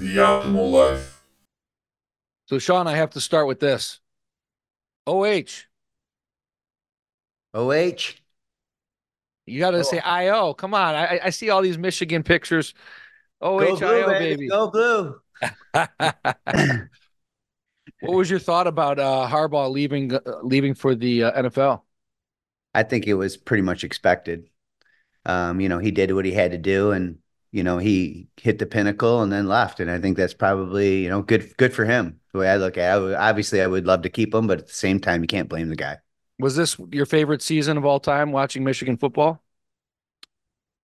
the optimal life. So, Shaun, I have to start with this. OH. OH. You got to Oh. say IO. Come on. I, I see all these Michigan pictures. Go OHIO, blue, baby. Go blue. what was your thought about uh, Harbaugh leaving uh, leaving for the uh, NFL? I think it was pretty much expected. Um, you know, he did what he had to do and you know, he hit the pinnacle and then left. And I think that's probably, you know, good good for him. The way I look at it. Obviously I would love to keep him, but at the same time you can't blame the guy. Was this your favorite season of all time watching Michigan football?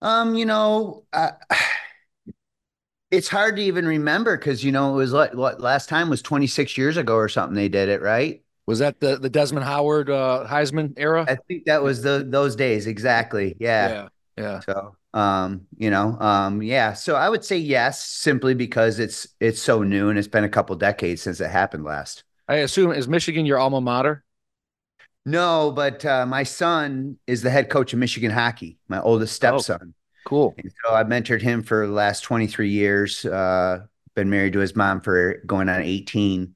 Um, you know, it's hard to even remember because you know it was like what last time was 26 years ago or something they did it, right? Was that the, the Desmond Howard uh, Heisman era? I think that was the those days exactly. Yeah. yeah. Yeah. So, um, you know, um, yeah. So I would say yes, simply because it's it's so new and it's been a couple decades since it happened last. I assume is Michigan your alma mater? No, but uh, my son is the head coach of Michigan hockey. My oldest Oh. stepson. Cool. And so I mentored him for the last 23 years. Uh, been married to his mom for going on 18.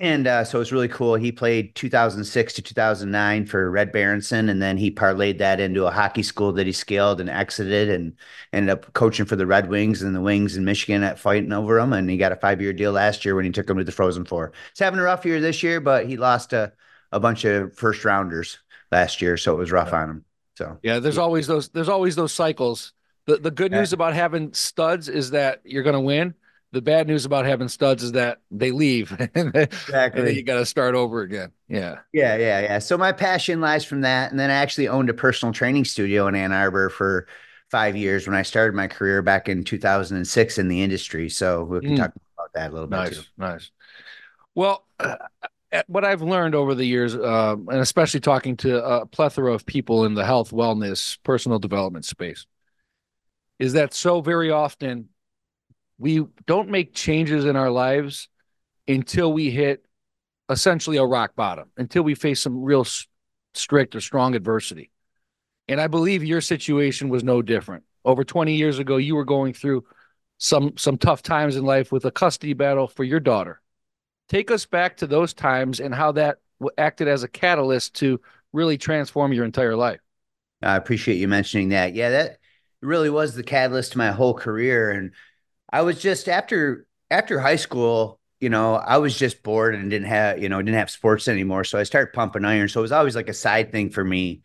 And uh, so it's really cool. He played 2006 to 2009 for Red Berenson, and then he parlayed that into a hockey school that he scaled and exited, and ended up coaching for the Red Wings and the Wings in Michigan at fighting over them. And he got a five year deal last year when he took them to the Frozen Four. He's having a rough year this year, but he lost a, a bunch of first rounders last year, so it was rough on him. So Yeah, there's always those there's always those cycles. The the good Yeah. news about having studs is that you're gonna win. The bad news about having studs is that they leave and then and then you gotta start over again. Yeah. Yeah, yeah, yeah. So my passion lies from that. And then I actually owned a personal training studio in Ann Arbor for five years when I started my career back in 2006 in the industry. So we can Mm. talk about that a little bit Nice, too. nice. Well, uh, what I've learned over the years, uh, and especially talking to a plethora of people in the health, wellness, personal development space, is that so very often we don't make changes in our lives until we hit essentially a rock bottom, until we face some real strict or strong adversity. And I believe your situation was no different. Over 20 years ago, you were going through some some tough times in life with a custody battle for your daughter. Take us back to those times and how that acted as a catalyst to really transform your entire life. I appreciate you mentioning that. Yeah, that really was the catalyst to my whole career. And I was just after after high school, you know, I was just bored and didn't have, you know, didn't have sports anymore. So I started pumping iron. So it was always like a side thing for me.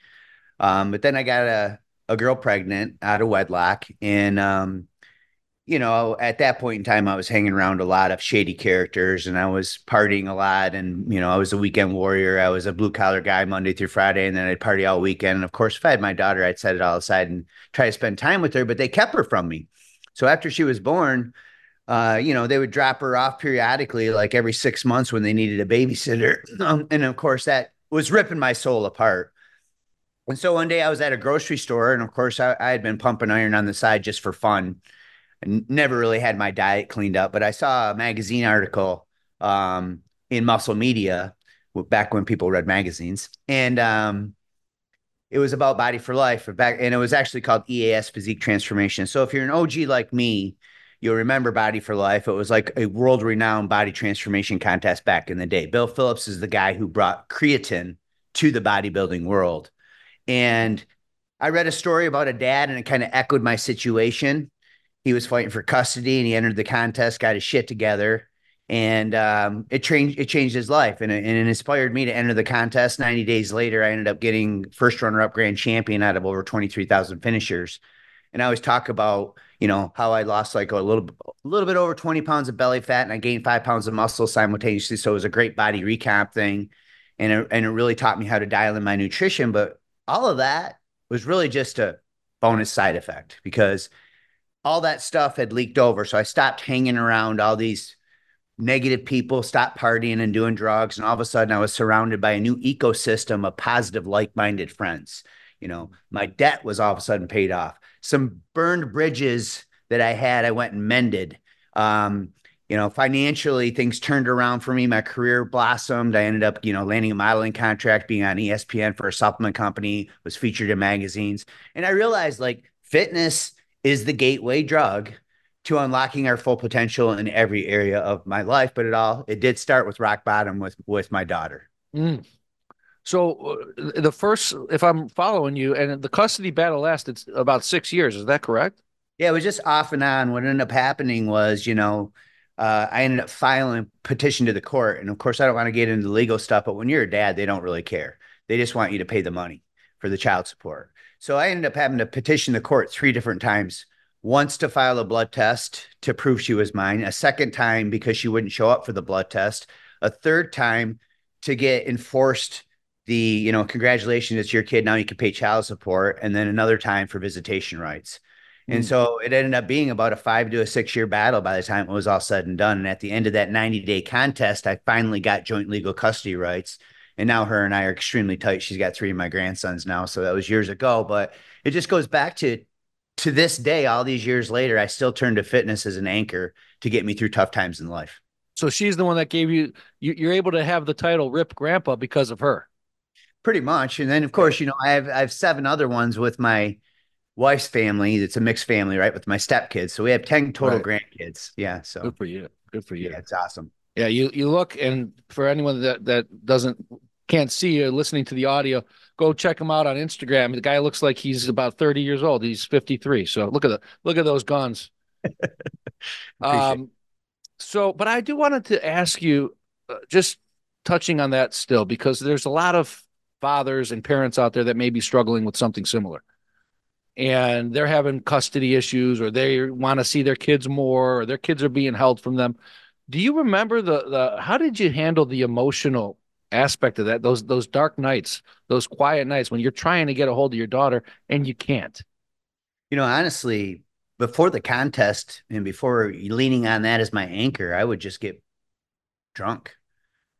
Um, but then I got a a girl pregnant out of wedlock. And um, you know, at that point in time, I was hanging around a lot of shady characters and I was partying a lot. And, you know, I was a weekend warrior. I was a blue collar guy Monday through Friday. And then I'd party all weekend. And of course, if I had my daughter, I'd set it all aside and try to spend time with her, but they kept her from me. So after she was born, uh, you know, they would drop her off periodically, like every six months when they needed a babysitter. Um, and of course, that was ripping my soul apart. And so one day I was at a grocery store, and of course, I, I had been pumping iron on the side just for fun and never really had my diet cleaned up. But I saw a magazine article um, in Muscle Media back when people read magazines, and um, it was about Body for Life. Back, and it was actually called EAS Physique Transformation. So if you're an OG like me, you'll remember Body for Life. It was like a world-renowned body transformation contest back in the day. Bill Phillips is the guy who brought creatine to the bodybuilding world, and I read a story about a dad, and it kind of echoed my situation he was fighting for custody and he entered the contest, got his shit together, and um, it changed it changed his life and it, and it inspired me to enter the contest. Ninety days later, I ended up getting first runner up grand champion out of over twenty three thousand finishers. And I always talk about you know how I lost like a little a little bit over twenty pounds of belly fat and I gained five pounds of muscle simultaneously. So it was a great body recomp thing, and it, and it really taught me how to dial in my nutrition. But all of that was really just a bonus side effect because all that stuff had leaked over. So I stopped hanging around all these negative people, stopped partying and doing drugs. And all of a sudden I was surrounded by a new ecosystem of positive, like-minded friends. You know, my debt was all of a sudden paid off. Some burned bridges that I had, I went and mended. Um, you know, financially things turned around for me. My career blossomed. I ended up, you know, landing a modeling contract, being on ESPN for a supplement company, was featured in magazines. And I realized like fitness is the gateway drug to unlocking our full potential in every area of my life. But it all it did start with rock bottom with with my daughter. Mm. So uh, the first, if I'm following you, and the custody battle lasted about six years. Is that correct? Yeah, it was just off and on. What ended up happening was, you know, uh, I ended up filing a petition to the court, and of course, I don't want to get into the legal stuff. But when you're a dad, they don't really care. They just want you to pay the money for the child support. So I ended up having to petition the court three different times. Once to file a blood test to prove she was mine, a second time because she wouldn't show up for the blood test, a third time to get enforced the, you know, congratulations, it's your kid. Now you can pay child support. And then another time for visitation rights. Mm. And so it ended up being about a five to a six year battle by the time it was all said and done. And at the end of that 90 day contest, I finally got joint legal custody rights. And now her and I are extremely tight. She's got three of my grandsons now. So that was years ago. But it just goes back to to this day, all these years later, I still turn to fitness as an anchor to get me through tough times in life. So she's the one that gave you, you are able to have the title Rip Grandpa because of her. Pretty much. And then of course, you know, I have I have seven other ones with my wife's family. It's a mixed family, right? With my stepkids. So we have 10 total right. grandkids. Yeah. So good for you. Good for you. Yeah, it's awesome. Yeah, you you look and for anyone that that doesn't can't see you listening to the audio, go check him out on Instagram. The guy looks like he's about 30 years old. He's 53. So look at the look at those guns. um so but I do wanted to ask you uh, just touching on that still because there's a lot of fathers and parents out there that may be struggling with something similar and they're having custody issues or they want to see their kids more or their kids are being held from them do you remember the the how did you handle the emotional aspect of that those those dark nights those quiet nights when you're trying to get a hold of your daughter and you can't. You know honestly before the contest and before leaning on that as my anchor i would just get drunk.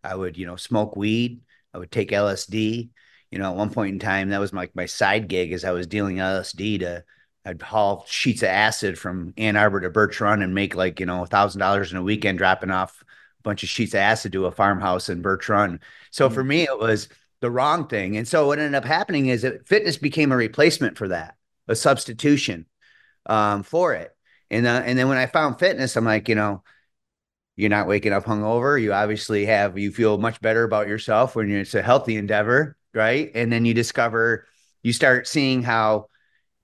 I would you know smoke weed. I would take lsd you know, at one point in time, that was my my side gig as I was dealing LSD to I'd haul sheets of acid from Ann Arbor to Birch Run and make like, you know, a thousand dollars in a weekend dropping off bunch of sheets of acid to do a farmhouse in Run. So mm-hmm. for me, it was the wrong thing. And so what ended up happening is that fitness became a replacement for that, a substitution um, for it. And, uh, and then when I found fitness, I'm like, you know, you're not waking up hungover. You obviously have, you feel much better about yourself when it's a healthy endeavor right? And then you discover, you start seeing how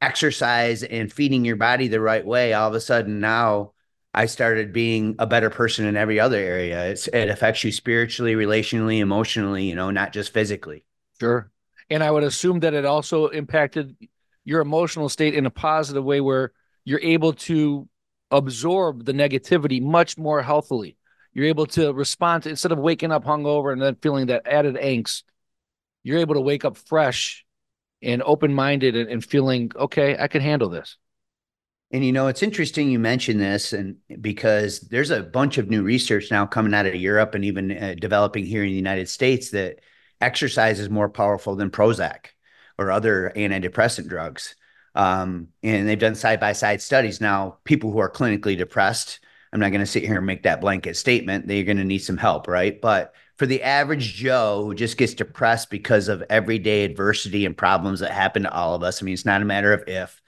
exercise and feeding your body the right way, all of a sudden now I started being a better person in every other area. It's, it affects you spiritually, relationally, emotionally, you know, not just physically. Sure. And I would assume that it also impacted your emotional state in a positive way where you're able to absorb the negativity much more healthily. You're able to respond to, instead of waking up hungover and then feeling that added angst, you're able to wake up fresh and open minded and, and feeling, okay, I can handle this. And you know, it's interesting you mentioned this, and because there's a bunch of new research now coming out of Europe and even uh, developing here in the United States that exercise is more powerful than Prozac or other antidepressant drugs. Um, and they've done side by side studies. Now, people who are clinically depressed, I'm not going to sit here and make that blanket statement. They're going to need some help, right? But for the average Joe who just gets depressed because of everyday adversity and problems that happen to all of us. I mean, it's not a matter of if,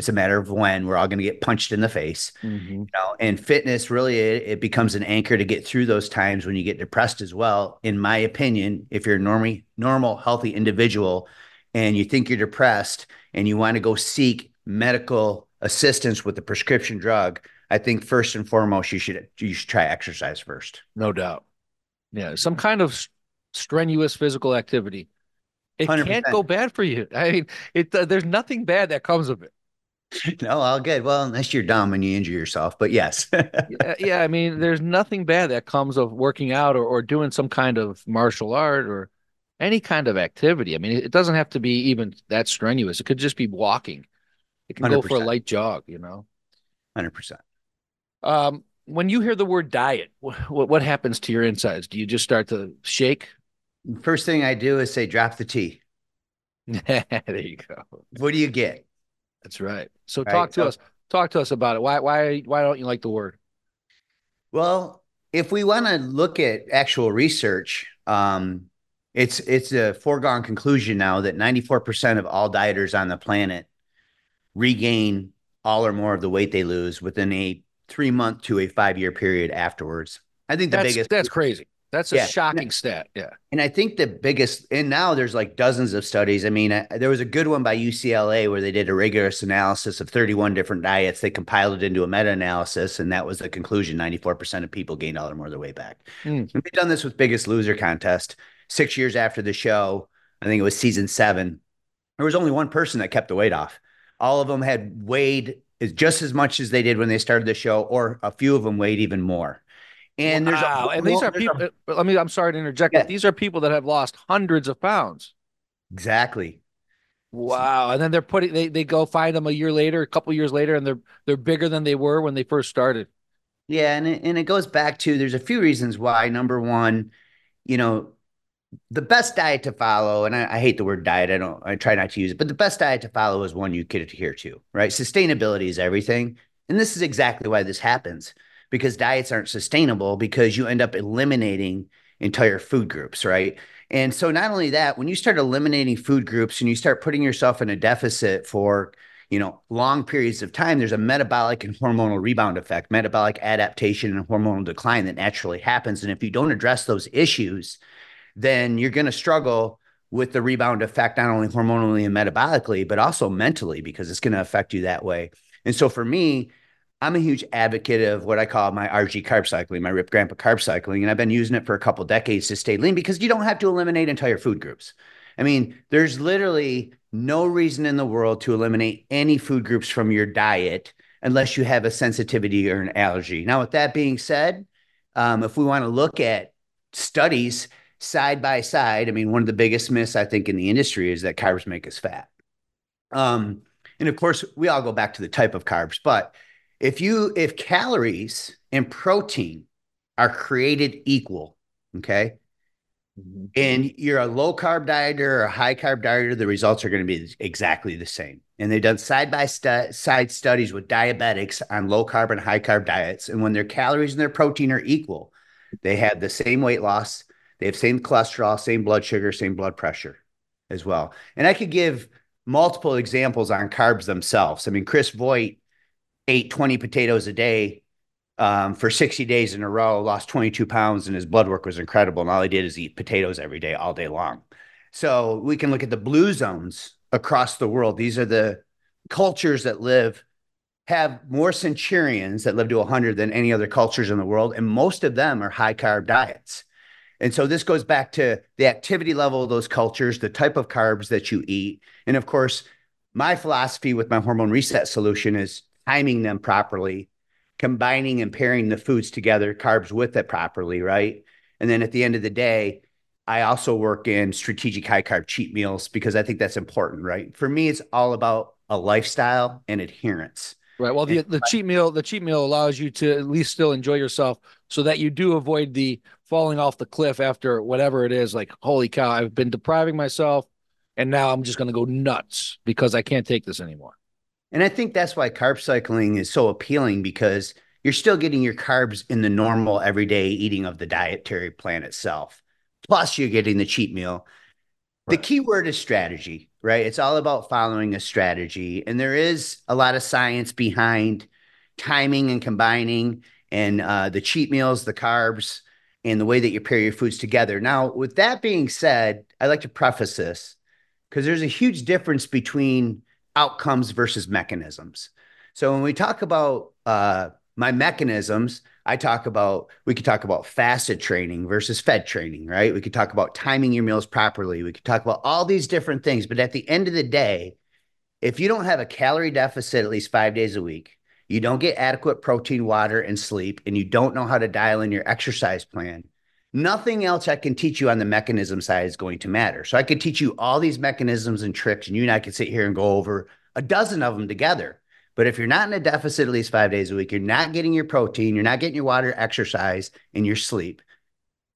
it's a matter of when we're all going to get punched in the face. Mm-hmm. You know, and fitness really it, it, becomes an anchor to get through those times when you get depressed as well. In my opinion, if you're a normal, normal, healthy individual and you think you're depressed and you want to go seek medical assistance with a prescription drug, I think first and foremost you should you should try exercise first. No doubt. Yeah, some kind of strenuous physical activity. It can not go bad for you. I mean, it uh, there's nothing bad that comes of it. No, all good. Well, unless you're dumb and you injure yourself, but yes. yeah, yeah, I mean, there's nothing bad that comes of working out or, or doing some kind of martial art or any kind of activity. I mean, it doesn't have to be even that strenuous. It could just be walking. It can 100%. go for a light jog, you know. 100%. Um, when you hear the word diet, what, what happens to your insides? Do you just start to shake? First thing I do is say, drop the T. there you go. What do you get? That's right. So talk to so, us. Talk to us about it. Why why why don't you like the word? Well, if we want to look at actual research, um, it's it's a foregone conclusion now that 94% of all dieters on the planet regain all or more of the weight they lose within a three month to a five year period afterwards. I think the that's, biggest that's crazy. That's a Yeah. shocking stat. Yeah. And I think the biggest, and now there's like dozens of studies. I mean, uh, there was a good one by UCLA where they did a rigorous analysis of 31 different diets. They compiled it into a meta analysis, and that was the conclusion 94% of people gained all or more of their weight back. And they've done this with Biggest Loser contest six years after the show. I think it was season seven. There was only one person that kept the weight off. All of them had weighed just as much as they did when they started the show, or a few of them weighed even more. And there's wow. a, and these are there's a- people. uh, Let me. I'm sorry to interject, Yeah. but these are people that have lost hundreds of pounds. exactly. Wow. And then they're putting. They they go find them a year later, a couple years later, and they're they're bigger than they were when they first started. Yeah, and it, and it goes back to there's a few reasons why. Number one, you know, the best diet to follow, and I, I hate the word diet. I don't. I try not to use it, but the best diet to follow is one you could adhere to. Right? Sustainability is everything, and this is exactly why this happens because diets aren't sustainable because you end up eliminating entire food groups. Right? And so not only that, when you start eliminating food groups and you start putting yourself in a deficit for you know, long periods of time, there's a metabolic and hormonal rebound effect, metabolic adaptation and hormonal decline that naturally happens. And if you don't address those issues, then you're going to struggle with the rebound effect, not only hormonally and metabolically, but also mentally, because it's going to affect you that way. And so for me, I'm a huge advocate of what I call my RG carb cycling, my Rip Grandpa carb cycling. And I've been using it for a couple decades to stay lean because you don't have to eliminate entire food groups. I mean, there's literally no reason in the world to eliminate any food groups from your diet unless you have a sensitivity or an allergy. Now, with that being said, um, if we want to look at studies side by side, I mean, one of the biggest myths I think in the industry is that carbs make us fat. Um, and of course, we all go back to the type of carbs, but if you if calories and protein are created equal, okay, mm-hmm. and you're a low carb dieter or a high carb dieter, the results are going to be exactly the same. And they've done side by stu- side studies with diabetics on low carb and high carb diets. And when their calories and their protein are equal, they have the same weight loss, they have same cholesterol, same blood sugar, same blood pressure as well. And I could give multiple examples on carbs themselves. I mean, Chris Voigt ate 20 potatoes a day um, for 60 days in a row, lost 22 pounds, and his blood work was incredible. And all he did is eat potatoes every day, all day long. So we can look at the blue zones across the world. These are the cultures that live, have more centurions that live to 100 than any other cultures in the world. And most of them are high carb diets. And so this goes back to the activity level of those cultures, the type of carbs that you eat. And of course, my philosophy with my hormone reset solution is timing them properly combining and pairing the foods together, carbs with it properly, right? And then at the end of the day, I also work in strategic high carb cheat meals because I think that's important, right? For me, it's all about a lifestyle and adherence. Right. Well, the the cheat meal the cheat meal allows you to at least still enjoy yourself, so that you do avoid the falling off the cliff after whatever it is. Like, holy cow, I've been depriving myself, and now I'm just going to go nuts because I can't take this anymore. And I think that's why carb cycling is so appealing because you're still getting your carbs in the normal everyday eating of the dietary plan itself. Plus, you're getting the cheat meal. The key word is strategy, right? It's all about following a strategy. And there is a lot of science behind timing and combining and uh, the cheat meals, the carbs, and the way that you pair your foods together. Now, with that being said, I'd like to preface this because there's a huge difference between outcomes versus mechanisms. So when we talk about uh, my mechanisms, I talk about we could talk about fasted training versus fed training, right? We could talk about timing your meals properly. We could talk about all these different things, but at the end of the day, if you don't have a calorie deficit at least 5 days a week, you don't get adequate protein, water and sleep and you don't know how to dial in your exercise plan, nothing else I can teach you on the mechanism side is going to matter. So I could teach you all these mechanisms and tricks, and you and I could sit here and go over a dozen of them together. But if you're not in a deficit at least five days a week, you're not getting your protein, you're not getting your water, exercise, and your sleep,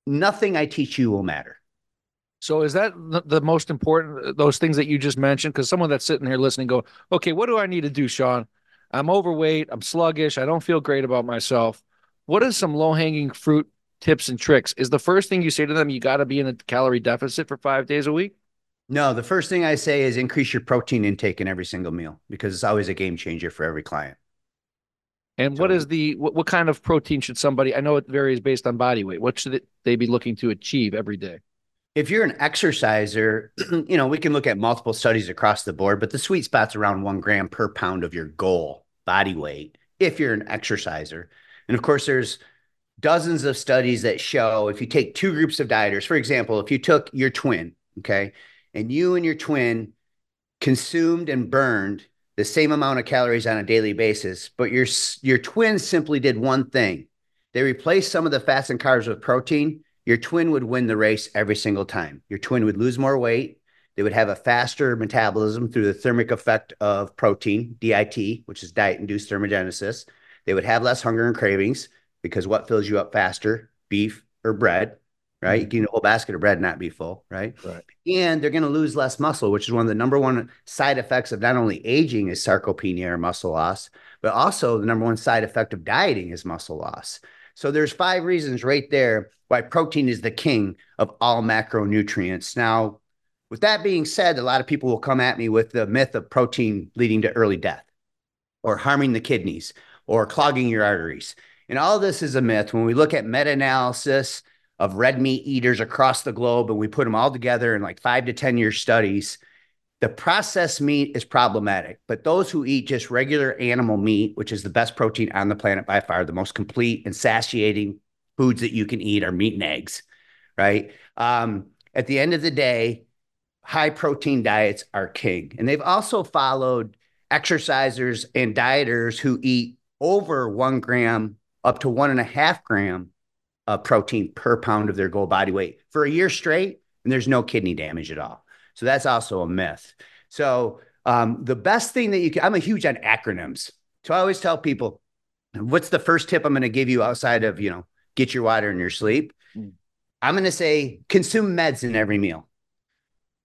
nothing I teach you will matter. So is that the, most important uh, those things that you just mentioned? Because someone that's sitting here listening go, okay, what do I need to do, Shaun? I'm overweight, I'm sluggish, I don't feel great about myself. What is some low hanging fruit tips and tricks? Is the first thing you say to them, you got to be in a calorie deficit for five days a week? No, the first thing I say is increase your protein intake in every single meal because it's always a game changer for every client. And what is the what, what kind of protein should somebody? I know it varies based on body weight. What should they be looking to achieve every day? If you're an exerciser, you know we can look at multiple studies across the board, but the sweet spot's around one gram per pound of your goal body weight. If you're an exerciser, and of course, there's dozens of studies that show if you take two groups of dieters, for example, if you took your twin, okay, and you and your twin consumed and burned the same amount of calories on a daily basis, but your your twin simply did one thing. They replaced some of the fats and carbs with protein. Your twin would win the race every single time. Your twin would lose more weight. They would have a faster metabolism through the thermic effect of protein, DIT, which is diet induced thermogenesis. They would have less hunger and cravings because what fills you up faster, beef or bread? right? Mm-hmm. You can eat a whole basket of bread and not be full, right? Right. And they're going to lose less muscle, which is one of the number one side effects of not only aging is sarcopenia or muscle loss, but also the number one side effect of dieting is muscle loss. So there's five reasons right there why protein is the king of all macronutrients. Now, with that being said, a lot of people will come at me with the myth of protein leading to early death or harming the kidneys or clogging your arteries. And all this is a myth. When we look at meta-analysis of red meat eaters across the globe and we put them all together in like five to 10 year studies, the processed meat is problematic. But those who eat just regular animal meat, which is the best protein on the planet by far, the most complete and satiating foods that you can eat are meat and eggs, right? Um, at the end of the day, high protein diets are king. And they've also followed exercisers and dieters who eat over one gram up to one and a half gram of protein per pound of their goal body weight for a year straight, and there's no kidney damage at all. So that's also a myth. So um, the best thing that you can, I'm a huge on acronyms. So I always tell people, what's the first tip I'm going to give you outside of, you know, get your water and your sleep? Mm. I'm going to say consume meds in every meal.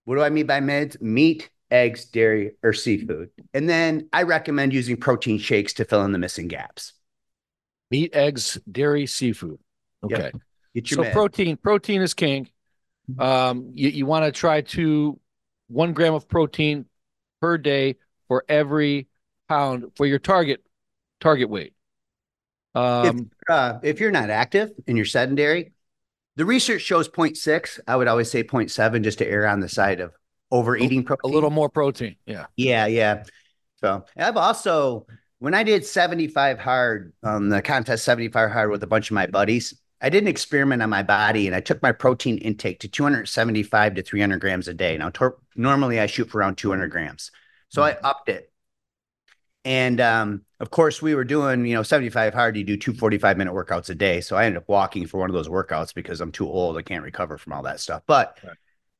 What do I mean by meds? Meat, eggs, dairy, or seafood. And then I recommend using protein shakes to fill in the missing gaps. Meat, eggs, dairy, seafood. Okay. Yep. so protein, protein is king. Mm-hmm. Um, you, you want to try to one gram of protein per day for every pound for your target target weight. Um, if, uh, if you're not active and you're sedentary, the research shows 0.6. I would always say 0.7 just to err on the side of overeating protein. A little more protein. Yeah. Yeah. Yeah. So I've also, when I did 75 hard, um, the contest 75 hard with a bunch of my buddies, I did an experiment on my body and I took my protein intake to 275 to 300 grams a day. Now, tor- normally I shoot for around 200 grams. So I upped it. And um, of course, we were doing, you know, 75 hard, you do two 45 minute workouts a day. So I ended up walking for one of those workouts because I'm too old. I can't recover from all that stuff. But right.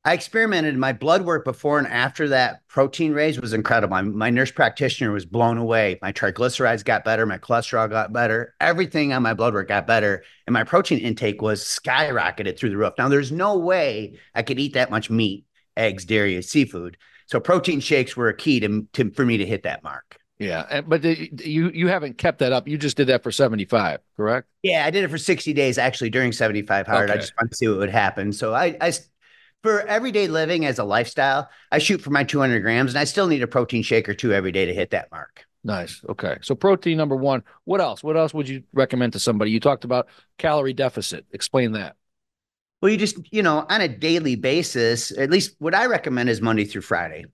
I experimented. My blood work before and after that protein raise was incredible. My, my, nurse practitioner was blown away. My triglycerides got better. My cholesterol got better. Everything on my blood work got better. And my protein intake was skyrocketed through the roof. Now, there's no way I could eat that much meat, eggs, dairy, seafood. So protein shakes were a key to, to for me to hit that mark. Yeah, but the, you you haven't kept that up. You just did that for 75, correct? Yeah, I did it for 60 days actually during 75 hard. Okay. I just wanted to see what would happen. So I I for everyday living as a lifestyle, I shoot for my 200 grams, and I still need a protein shake or two every day to hit that mark. Nice. Okay. So protein number one. What else? What else would you recommend to somebody? You talked about calorie deficit. Explain that. Well, you just, you know, on a daily basis, at least what I recommend is Monday through Friday.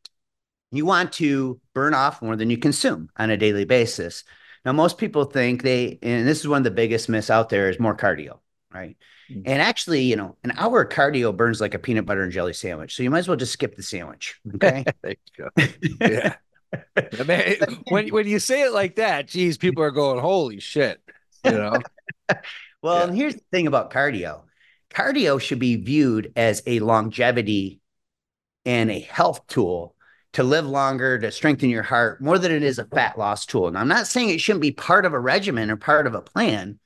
You want to burn off more than you consume on a daily basis. Now, most people think they, and this is one of the biggest myths out there, is more cardio, right? Mm. And actually, you know, an hour of cardio burns like a peanut butter and jelly sandwich. So you might as well just skip the sandwich. Okay. there you go. Yeah. When when you say it like that, geez, people are going, "Holy shit!" You know. well, yeah. and here's the thing about cardio: cardio should be viewed as a longevity and a health tool to live longer, to strengthen your heart, more than it is a fat loss tool. And I'm not saying it shouldn't be part of a regimen or part of a plan,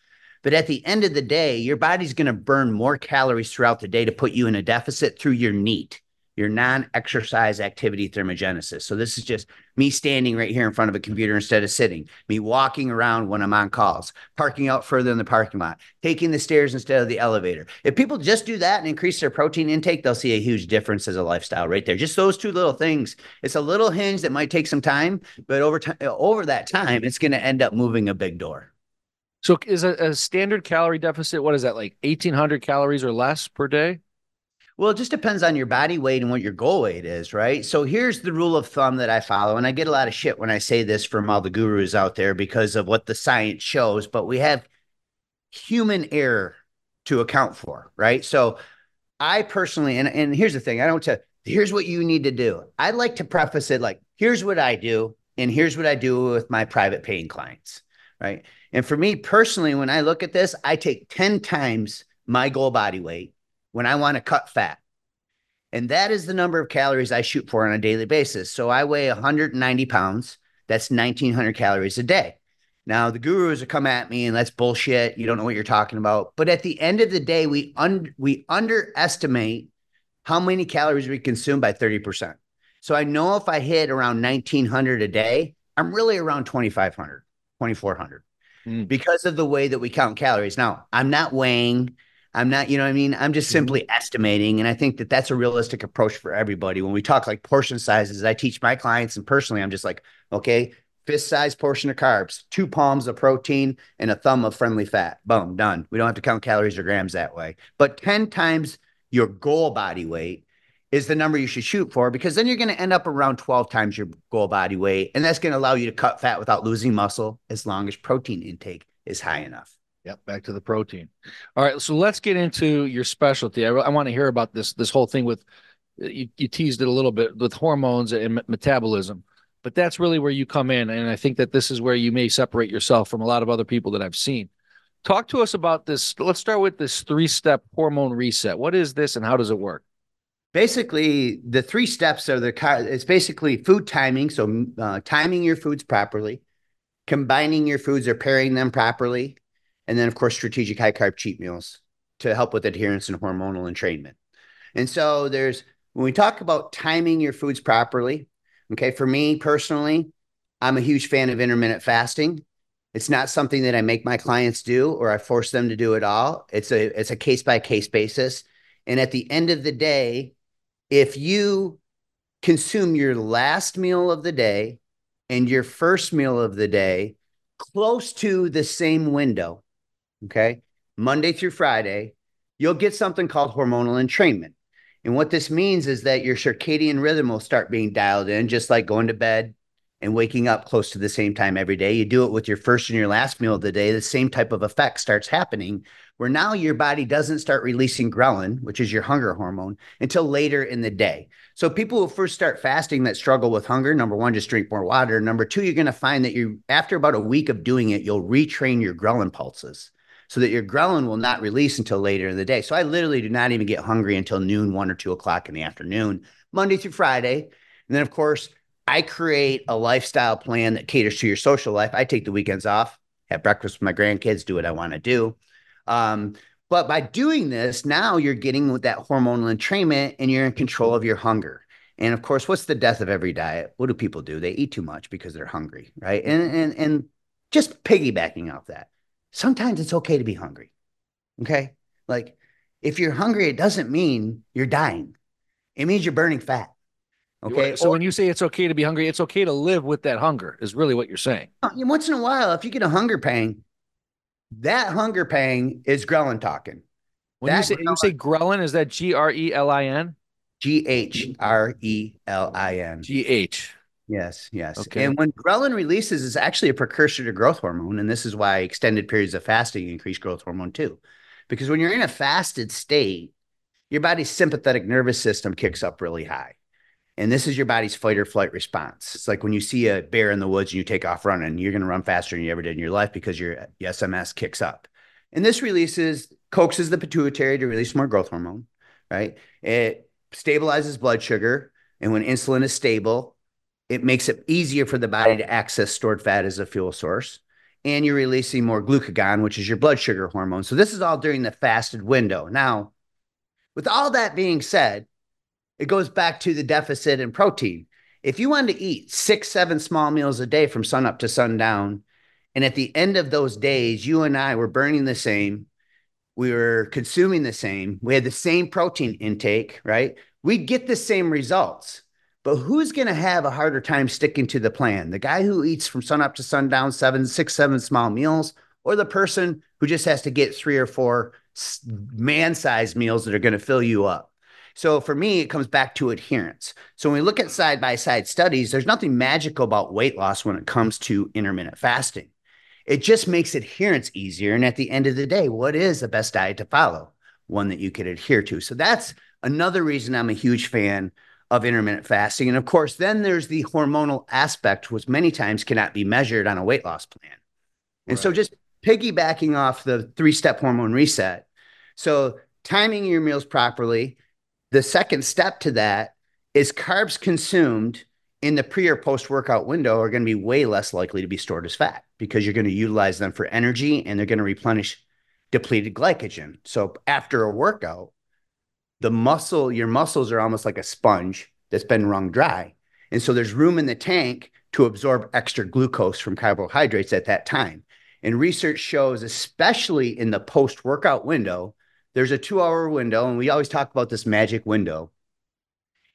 but at the end of the day, your body's going to burn more calories throughout the day to put you in a deficit through your NEAT, your non-exercise activity thermogenesis. So this is just me standing right here in front of a computer instead of sitting, me walking around when I'm on calls, parking out further in the parking lot, taking the stairs instead of the elevator. If people just do that and increase their protein intake, they'll see a huge difference as a lifestyle right there. Just those two little things. It's a little hinge that might take some time, but over time, over that time, it's going to end up moving a big door. So is a, a standard calorie deficit, what is that, like 1800 calories or less per day? Well, it just depends on your body weight and what your goal weight is, right? So here's the rule of thumb that I follow. And I get a lot of shit when I say this from all the gurus out there because of what the science shows, but we have human error to account for, right? So I personally, and, and here's the thing I don't tell, here's what you need to do. I like to preface it like, here's what I do, and here's what I do with my private paying clients, right? And for me personally, when I look at this, I take 10 times my goal body weight when I want to cut fat. And that is the number of calories I shoot for on a daily basis. So I weigh 190 pounds. That's 1900 calories a day. Now the gurus will come at me and that's bullshit. You don't know what you're talking about. But at the end of the day, we un- we underestimate how many calories we consume by 30%. So I know if I hit around 1900 a day, I'm really around 2500, 2400 mm. because of the way that we count calories. Now, I'm not weighing I'm not, you know I mean? I'm just mm-hmm. simply mm-hmm. estimating. And I think that that's a realistic approach for everybody. When we talk like portion sizes, I teach my clients and personally, I'm just like, okay, fist size portion of carbs, two palms of protein, and a thumb of friendly fat. Boom, done. We don't have to count calories or grams that way. But 10 times your goal body weight is the number you should shoot for because then you're going to end up around 12 times your goal body weight. And that's going to allow you to cut fat without losing muscle as long as protein intake is high enough. Yep, back to the protein. All right, so let's get into your specialty. I, I want to hear about this this whole thing with you, you teased it a little bit with hormones and metabolism, but that's really where you come in, and I think that this is where you may separate yourself from a lot of other people that I've seen. Talk to us about this. Let's start with this three step hormone reset. What is this, and how does it work? Basically, the three steps are the it's basically food timing. So uh, timing your foods properly, combining your foods or pairing them properly, and then, of course, strategic high carb cheat meals to help with adherence and hormonal entrainment. And so there's when we talk about timing your foods properly, okay, for me personally, I'm a huge fan of intermittent fasting. It's not something that I make my clients do or I force them to do at all. It's a it's a case by case basis. And at the end of the day, if you consume your last meal of the day and your first meal of the day close to the same window, okay, Monday through Friday, you'll get something called hormonal entrainment. And what this means is that your circadian rhythm will start being dialed in, just like going to bed and waking up close to the same time every day. You do it with your first and your last meal of the day, the same type of effect starts happening where now your body doesn't start releasing ghrelin, which is your hunger hormone, until later in the day. So people who first start fasting that struggle with hunger, number one, just drink more water. Number two, you're going to find that you after about a week of doing it, you'll retrain your ghrelin pulses so that your ghrelin will not release until later in the day. So I literally do not even get hungry until noon, one or two o'clock in the afternoon, Monday through Friday. And then, of course, I create a lifestyle plan that caters to your social life. I take the weekends off, have breakfast with my grandkids, do what I want to do. Um, but by doing this, now you're getting with that hormonal entrainment and you're in control of your hunger. And of course, what's the death of every diet? What do people do? They eat too much because they're hungry, right? And and and just piggybacking off that sometimes it's okay to be hungry. Okay. Like if you're hungry, it doesn't mean you're dying, it means you're burning fat. Okay. So or, when you say it's okay to be hungry, it's okay to live with that hunger, is really what you're saying. Once in a while, if you get a hunger pang, that hunger pang is ghrelin talking. When that you say ghrelin, you say ghrelin, is that G R E L I N? G H R E L I N. G H. Yes, yes. Okay. And when ghrelin releases, is actually a precursor to growth hormone, and this is why extended periods of fasting increase growth hormone too, because when you're in a fasted state, your body's sympathetic nervous system kicks up really high, and this is your body's fight or flight response. It's like when you see a bear in the woods and you take off running, you're going to run faster than you ever did in your life because your, SNS kicks up, and this releases coaxes the pituitary to release more growth hormone, right? It stabilizes blood sugar, and when insulin is stable it makes it easier for the body to access stored fat as a fuel source. And you're releasing more glucagon, which is your blood sugar hormone. So this is all during the fasted window. Now, with all that being said, it goes back to the deficit in protein. If you wanted to eat six, seven small meals a day from sun up to sundown, and at the end of those days, you and I were burning the same, we were consuming the same, we had the same protein intake, right? We'd get the same results. But who's going to have a harder time sticking to the plan? The guy who eats from sun up to sundown, seven, six, seven small meals, or the person who just has to get three or four man sized meals that are going to fill you up? So for me, it comes back to adherence. So when we look at side by side studies, there's nothing magical about weight loss when it comes to intermittent fasting. It just makes adherence easier. And at the end of the day, what is the best diet to follow? One that you could adhere to. So that's another reason I'm a huge fan of intermittent fasting. And of course, then there's the hormonal aspect, which many times cannot be measured on a weight loss plan. And right. so just piggybacking off the three step hormone reset. So timing your meals properly. The second step to that is carbs consumed in the pre or post workout window are going to be way less likely to be stored as fat because you're going to utilize them for energy and they're going to replenish depleted glycogen. So after a workout, the muscle, your muscles are almost like a sponge that's been wrung dry. And so there's room in the tank to absorb extra glucose from carbohydrates at that time. And research shows, especially in the post workout window, there's a two hour window, and we always talk about this magic window.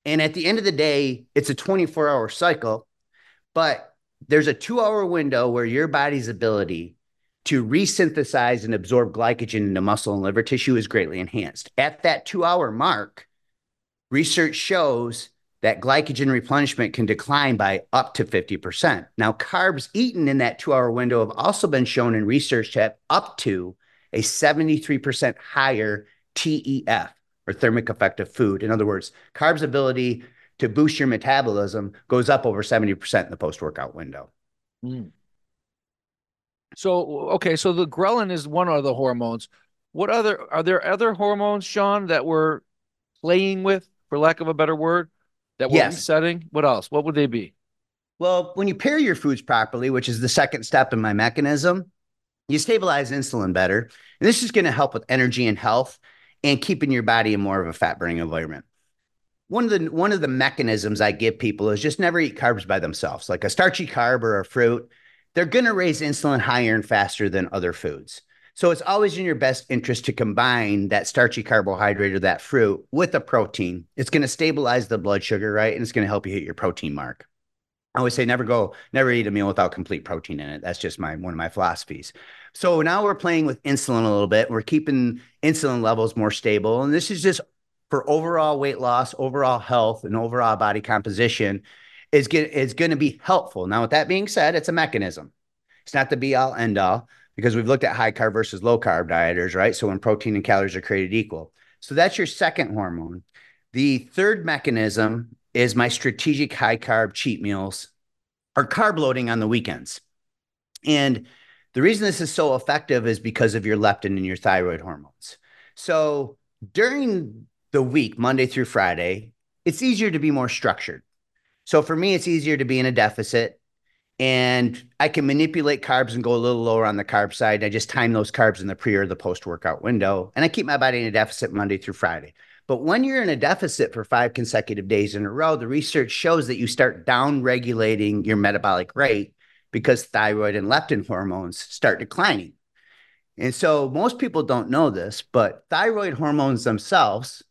And at the end of the day, it's a 24 hour cycle, but there's a two hour window where your body's ability to resynthesize and absorb glycogen into muscle and liver tissue is greatly enhanced. At that two hour mark, research shows that glycogen replenishment can decline by up to 50%. Now, carbs eaten in that two hour window have also been shown in research to have up to a 73% higher TEF or thermic effect of food. In other words, carbs' ability to boost your metabolism goes up over 70% in the post workout window. Mm. So okay, so the ghrelin is one of the hormones. What other are there other hormones, Shaun, that we're playing with, for lack of a better word, that we're yes. resetting? What else? What would they be? Well, when you pair your foods properly, which is the second step in my mechanism, you stabilize insulin better. And this is going to help with energy and health and keeping your body in more of a fat burning environment. One of the one of the mechanisms I give people is just never eat carbs by themselves, like a starchy carb or a fruit they're going to raise insulin higher and faster than other foods. So it's always in your best interest to combine that starchy carbohydrate or that fruit with a protein. It's going to stabilize the blood sugar, right? And it's going to help you hit your protein mark. I always say never go, never eat a meal without complete protein in it. That's just my one of my philosophies. So now we're playing with insulin a little bit. We're keeping insulin levels more stable. And this is just for overall weight loss, overall health, and overall body composition is get, is going to be helpful. Now, with that being said, it's a mechanism. It's not the be all end all because we've looked at high carb versus low carb dieters, right? So when protein and calories are created equal. So that's your second hormone. The third mechanism is my strategic high carb cheat meals or carb loading on the weekends. And the reason this is so effective is because of your leptin and your thyroid hormones. So during the week, Monday through Friday, it's easier to be more structured. So for me, it's easier to be in a deficit and I can manipulate carbs and go a little lower on the carb side. I just time those carbs in the pre or the post workout window, and I keep my body in a deficit Monday through Friday. But when you're in a deficit for five consecutive days in a row, the research shows that you start down regulating your metabolic rate because thyroid and leptin hormones start declining. And so most people don't know this, but thyroid hormones themselves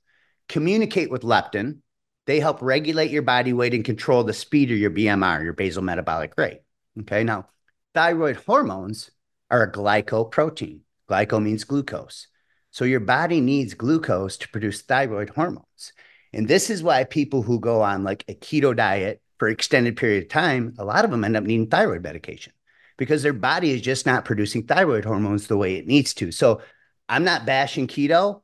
communicate with leptin, they help regulate your body weight and control the speed of your BMR, your basal metabolic rate. Okay. Now, thyroid hormones are a glycoprotein. Glyco means glucose. So your body needs glucose to produce thyroid hormones. And this is why people who go on like a keto diet for extended period of time, a lot of them end up needing thyroid medication because their body is just not producing thyroid hormones the way it needs to. So I'm not bashing keto.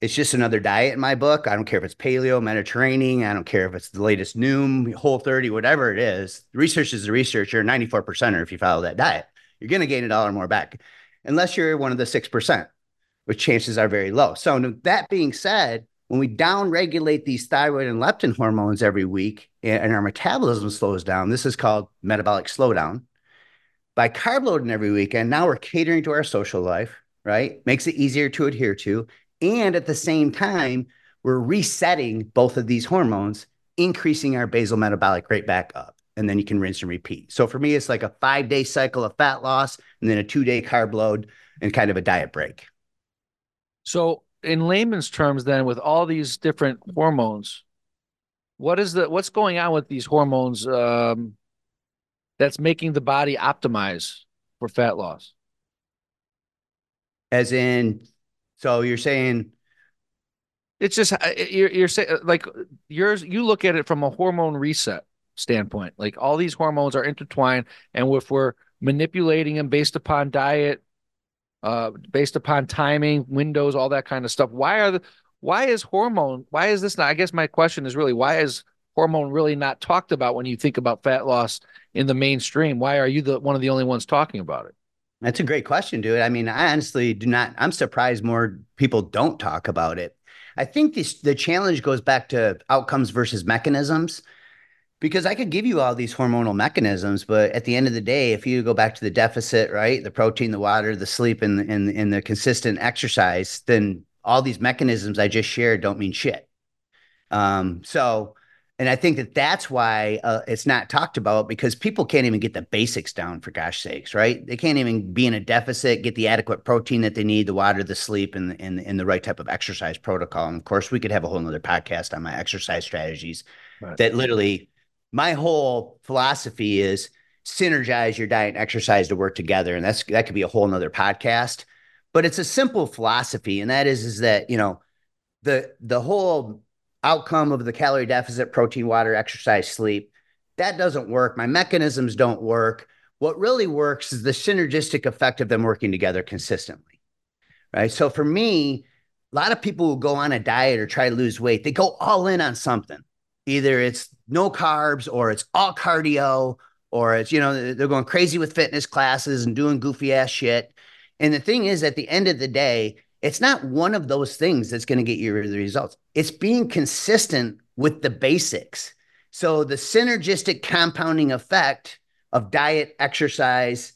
It's just another diet in my book. I don't care if it's paleo, Mediterranean. I don't care if it's the latest Noom, Whole 30, whatever it is. Research is the research. You're a 94%er if you follow that diet. You're going to gain a dollar more back, unless you're one of the 6%, which chances are very low. So, that being said, when we down regulate these thyroid and leptin hormones every week and our metabolism slows down, this is called metabolic slowdown. By carb loading every weekend, now we're catering to our social life, right? Makes it easier to adhere to. And at the same time, we're resetting both of these hormones, increasing our basal metabolic rate back up. And then you can rinse and repeat. So for me, it's like a five day cycle of fat loss and then a two day carb load and kind of a diet break. So, in layman's terms, then, with all these different hormones, what is the what's going on with these hormones um, that's making the body optimize for fat loss? As in, so you're saying it's just you're you're saying like yours. You look at it from a hormone reset standpoint. Like all these hormones are intertwined, and if we're manipulating them based upon diet, uh, based upon timing, windows, all that kind of stuff, why are the why is hormone? Why is this not? I guess my question is really why is hormone really not talked about when you think about fat loss in the mainstream? Why are you the one of the only ones talking about it? That's a great question, dude. I mean, I honestly do not. I'm surprised more people don't talk about it. I think this the challenge goes back to outcomes versus mechanisms. Because I could give you all these hormonal mechanisms, but at the end of the day, if you go back to the deficit, right, the protein, the water, the sleep, and and, and the consistent exercise, then all these mechanisms I just shared don't mean shit. Um, so and I think that that's why uh, it's not talked about because people can't even get the basics down for gosh sakes, right? They can't even be in a deficit, get the adequate protein that they need, the water, the sleep, and and, and the right type of exercise protocol. And of course, we could have a whole nother podcast on my exercise strategies. Right. That literally, my whole philosophy is synergize your diet and exercise to work together, and that's that could be a whole nother podcast. But it's a simple philosophy, and that is is that you know the the whole outcome of the calorie deficit, protein, water, exercise, sleep. That doesn't work. My mechanisms don't work. What really works is the synergistic effect of them working together consistently. Right. So for me, a lot of people who go on a diet or try to lose weight, they go all in on something. Either it's no carbs or it's all cardio or it's, you know, they're going crazy with fitness classes and doing goofy ass shit. And the thing is, at the end of the day, it's not one of those things that's going to get you the results. It's being consistent with the basics. So the synergistic compounding effect of diet, exercise,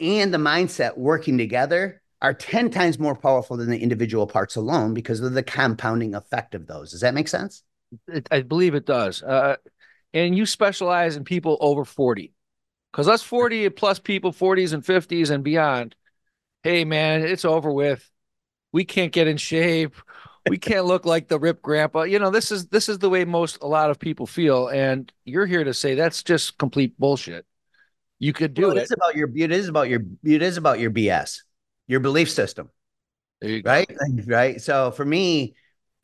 and the mindset working together are 10 times more powerful than the individual parts alone because of the compounding effect of those. Does that make sense? I believe it does. Uh, and you specialize in people over 40 because us 40 plus people, 40s and 50s and beyond, hey, man, it's over with we can't get in shape we can't look like the Ripped Grandpa you know this is this is the way most a lot of people feel and you're here to say that's just complete bullshit you could do well, it. It is about your it is about your it is about your BS, your belief system. right? Right. So for me,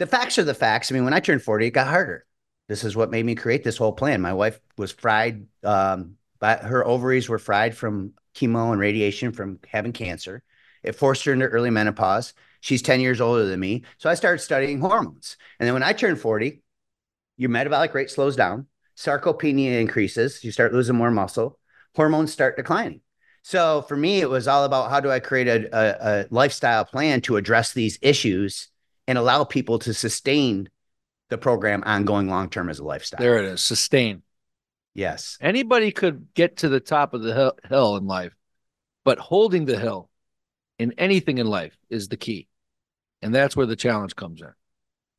the facts are the facts. I mean, when I turned 40, it got harder. This is what made me create this whole plan. My wife was fried, um, but her ovaries were fried from chemo and radiation from having cancer. It forced her into early menopause. She's 10 years older than me. So I started studying hormones. And then when I turned 40, your metabolic rate slows down, sarcopenia increases, you start losing more muscle, hormones start declining. So for me, it was all about how do I create a, a, a lifestyle plan to address these issues and allow people to sustain the program ongoing long term as a lifestyle. There it is, sustain. Yes. Anybody could get to the top of the hill in life, but holding the hill in anything in life is the key. And that's where the challenge comes in.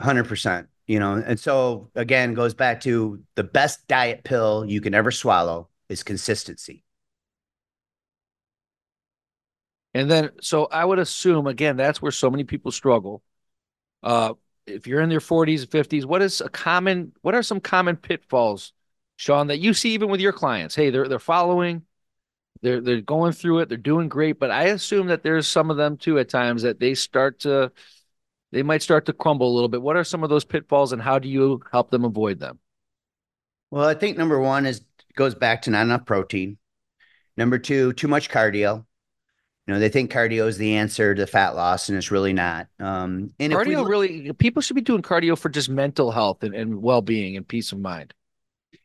100%. You know, and so again, goes back to the best diet pill you can ever swallow is consistency. And then, so I would assume again, that's where so many people struggle. Uh, if you're in your 40s, and 50s, what is a common? What are some common pitfalls, Shaun, that you see even with your clients? Hey, they're they're following, they're they're going through it, they're doing great, but I assume that there's some of them too at times that they start to they might start to crumble a little bit. What are some of those pitfalls and how do you help them avoid them? Well, I think number one is goes back to not enough protein. Number two, too much cardio. You know, they think cardio is the answer to fat loss, and it's really not. Um, and cardio really, people should be doing cardio for just mental health and, and well being and peace of mind.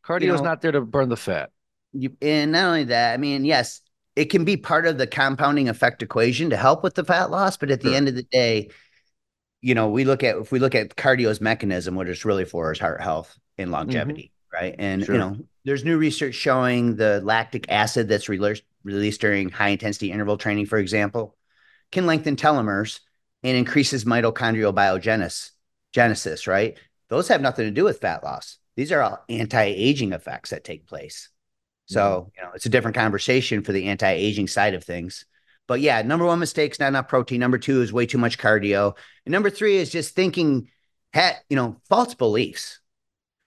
Cardio you know, is not there to burn the fat you and not only that, I mean, yes, it can be part of the compounding effect equation to help with the fat loss, but at the end of the day, you know, we look at if we look at cardio's mechanism, what it's really for is heart health and longevity, mm-hmm. right? And sure. you know, there's new research showing the lactic acid that's released released during high intensity interval training, for example, can lengthen telomeres and increases mitochondrial biogenesis Genesis, right? Those have nothing to do with fat loss. These are all anti-aging effects that take place. So, mm-hmm. you know, it's a different conversation for the anti-aging side of things. But yeah, number one mistake is not enough protein. Number two is way too much cardio. And number three is just thinking, had, you know, false beliefs.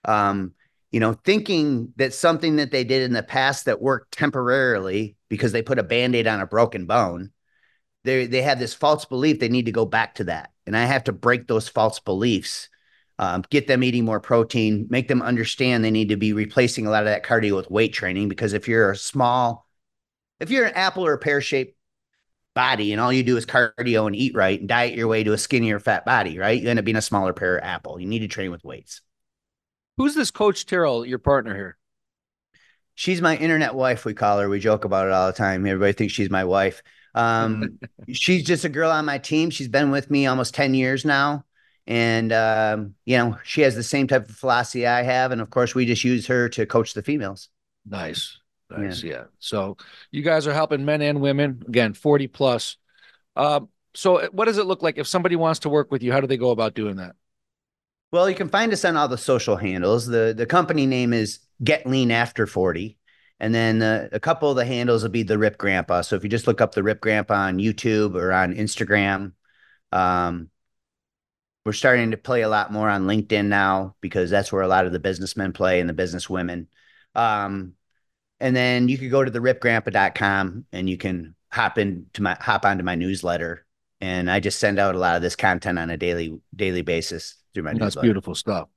Um, you know, thinking that something that they did in the past that worked temporarily because they put a band-aid on a broken bone, they they have this false belief they need to go back to that. And I have to break those false beliefs, um, get them eating more protein, make them understand they need to be replacing a lot of that cardio with weight training. Because if you're a small, if you're an apple or a pear shaped body and all you do is cardio and eat right and diet your way to a skinnier fat body, right? You end up being a smaller pear apple. You need to train with weights. Who's this Coach Terrell, your partner here? She's my internet wife. We call her. We joke about it all the time. Everybody thinks she's my wife. Um, she's just a girl on my team. She's been with me almost 10 years now. And, um, you know, she has the same type of philosophy I have. And of course, we just use her to coach the females. Nice. Nice. Yeah. yeah. So you guys are helping men and women, again, 40 plus. Um, so what does it look like if somebody wants to work with you? How do they go about doing that? Well, you can find us on all the social handles. The the company name is Get Lean After 40. And then uh, a couple of the handles will be the Ripped Grandpa. So if you just look up the Ripped Grandpa on YouTube or on Instagram, um, we're starting to play a lot more on LinkedIn now because that's where a lot of the businessmen play and the businesswomen. Um, and then you could go to the ripgrandpa.com and you can hop into my hop onto my newsletter. And I just send out a lot of this content on a daily daily basis my That's beautiful stuff.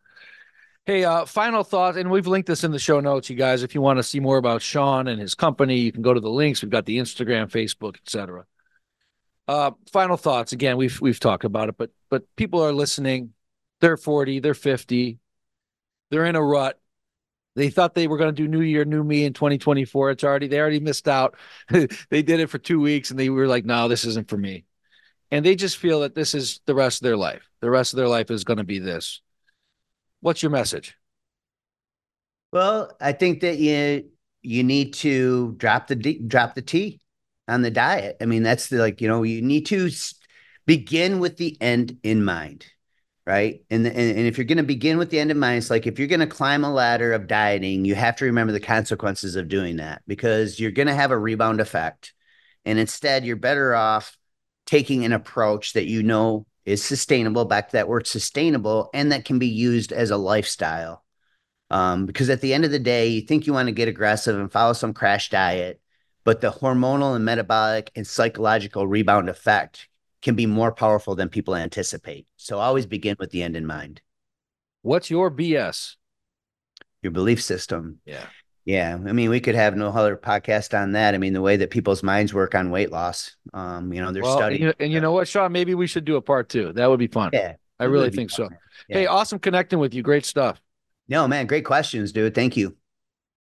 Hey, uh, final thought, and we've linked this in the show notes, you guys. If you want to see more about Shaun and his company, you can go to the links. We've got the Instagram, Facebook, etc. Uh, final thoughts. Again, we've we've talked about it, but but people are listening. They're 40, they're 50, they're in a rut. They thought they were going to do New Year, New Me in 2024. It's already they already missed out. they did it for two weeks, and they were like, "No, this isn't for me." And they just feel that this is the rest of their life. The rest of their life is going to be this. What's your message? Well, I think that you you need to drop the drop the T on the diet. I mean, that's the, like you know you need to begin with the end in mind, right? And and, and if you're going to begin with the end in mind, it's like if you're going to climb a ladder of dieting, you have to remember the consequences of doing that because you're going to have a rebound effect, and instead you're better off taking an approach that you know is sustainable back to that word sustainable and that can be used as a lifestyle. Um, because at the end of the day you think you want to get aggressive and follow some crash diet but the hormonal and metabolic and psychological rebound effect can be more powerful than people anticipate. So always begin with the end in mind. What's your bs your belief system. Yeah yeah, I mean, we could have no other podcast on that. I mean, the way that people's minds work on weight loss. Um, you know, they're well, studying. And you, and you, know what, Shaun? Maybe we should do a part two. That would be fun. Yeah, I really think so. Yeah. Hey, awesome connecting with you. Great stuff. No, man, great questions, dude. Thank you.